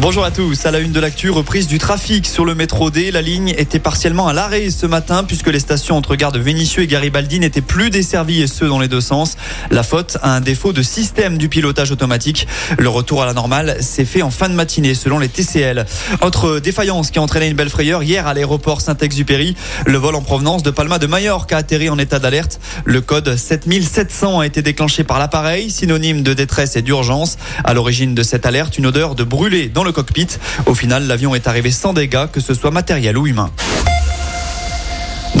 Bonjour à tous. À la une de l'actu, reprise du trafic sur le métro D. La ligne était partiellement à l'arrêt ce matin puisque les stations entre Gare de et Garibaldi n'étaient plus desservies et ce dans les deux sens. La faute à un défaut de système du pilotage automatique. Le retour à la normale s'est fait en fin de matinée selon les TCL. Autre défaillance qui a entraîné une belle frayeur hier à l'aéroport Saint-Exupéry. Le vol en provenance de Palma de Majorque a atterri en état d'alerte. Le code 7700 a été déclenché par l'appareil, synonyme de détresse et d'urgence. À l'origine de cette alerte, une odeur de brûlé dans le cockpit. Au final, l'avion est arrivé sans dégâts, que ce soit matériel ou humain.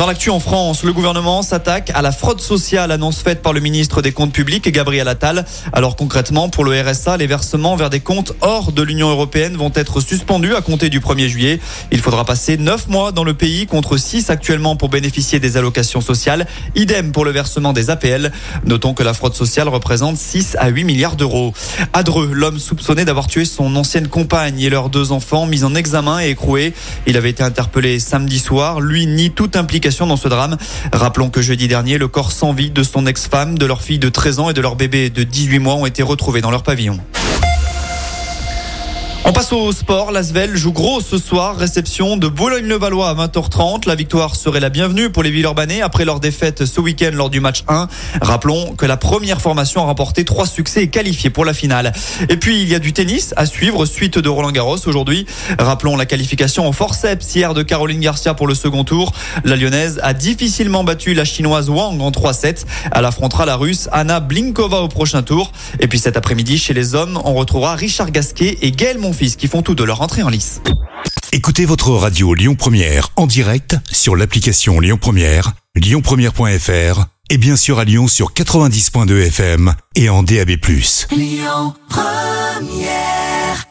Dans l'actu en France, le gouvernement s'attaque à la fraude sociale, annonce faite par le ministre des Comptes publics, Gabriel Attal. Alors concrètement, pour le RSA, les versements vers des comptes hors de l'Union européenne vont être suspendus à compter du 1er juillet. Il faudra passer 9 mois dans le pays contre 6 actuellement pour bénéficier des allocations sociales. Idem pour le versement des APL. Notons que la fraude sociale représente 6 à 8 milliards d'euros. À Dreux, l'homme soupçonné d'avoir tué son ancienne compagne et leurs deux enfants mis en examen et écroué. Il avait été interpellé samedi soir. Lui nie toute implication dans ce drame. Rappelons que jeudi dernier, le corps sans vie de son ex-femme, de leur fille de 13 ans et de leur bébé de 18 mois ont été retrouvés dans leur pavillon. On passe au sport. L'Asvel joue gros ce soir. Réception de Boulogne-le-Valois à 20h30. La victoire serait la bienvenue pour les Villeurbanais après leur défaite ce week-end lors du match 1. Rappelons que la première formation a remporté trois succès et qualifié pour la finale. Et puis, il y a du tennis à suivre suite de Roland Garros aujourd'hui. Rappelons la qualification au forceps hier de Caroline Garcia pour le second tour. La Lyonnaise a difficilement battu la Chinoise Wang en 3-7. Elle affrontera la Russe Anna Blinkova au prochain tour. Et puis cet après-midi, chez les hommes, on retrouvera Richard Gasquet et Gaël Monfils qui font tout de leur entrée en lice. Écoutez votre radio Lyon Première en direct sur l'application Lyon Première, lyonpremière.fr et bien sûr à Lyon sur 90.2 FM et en DAB+. Lyon Première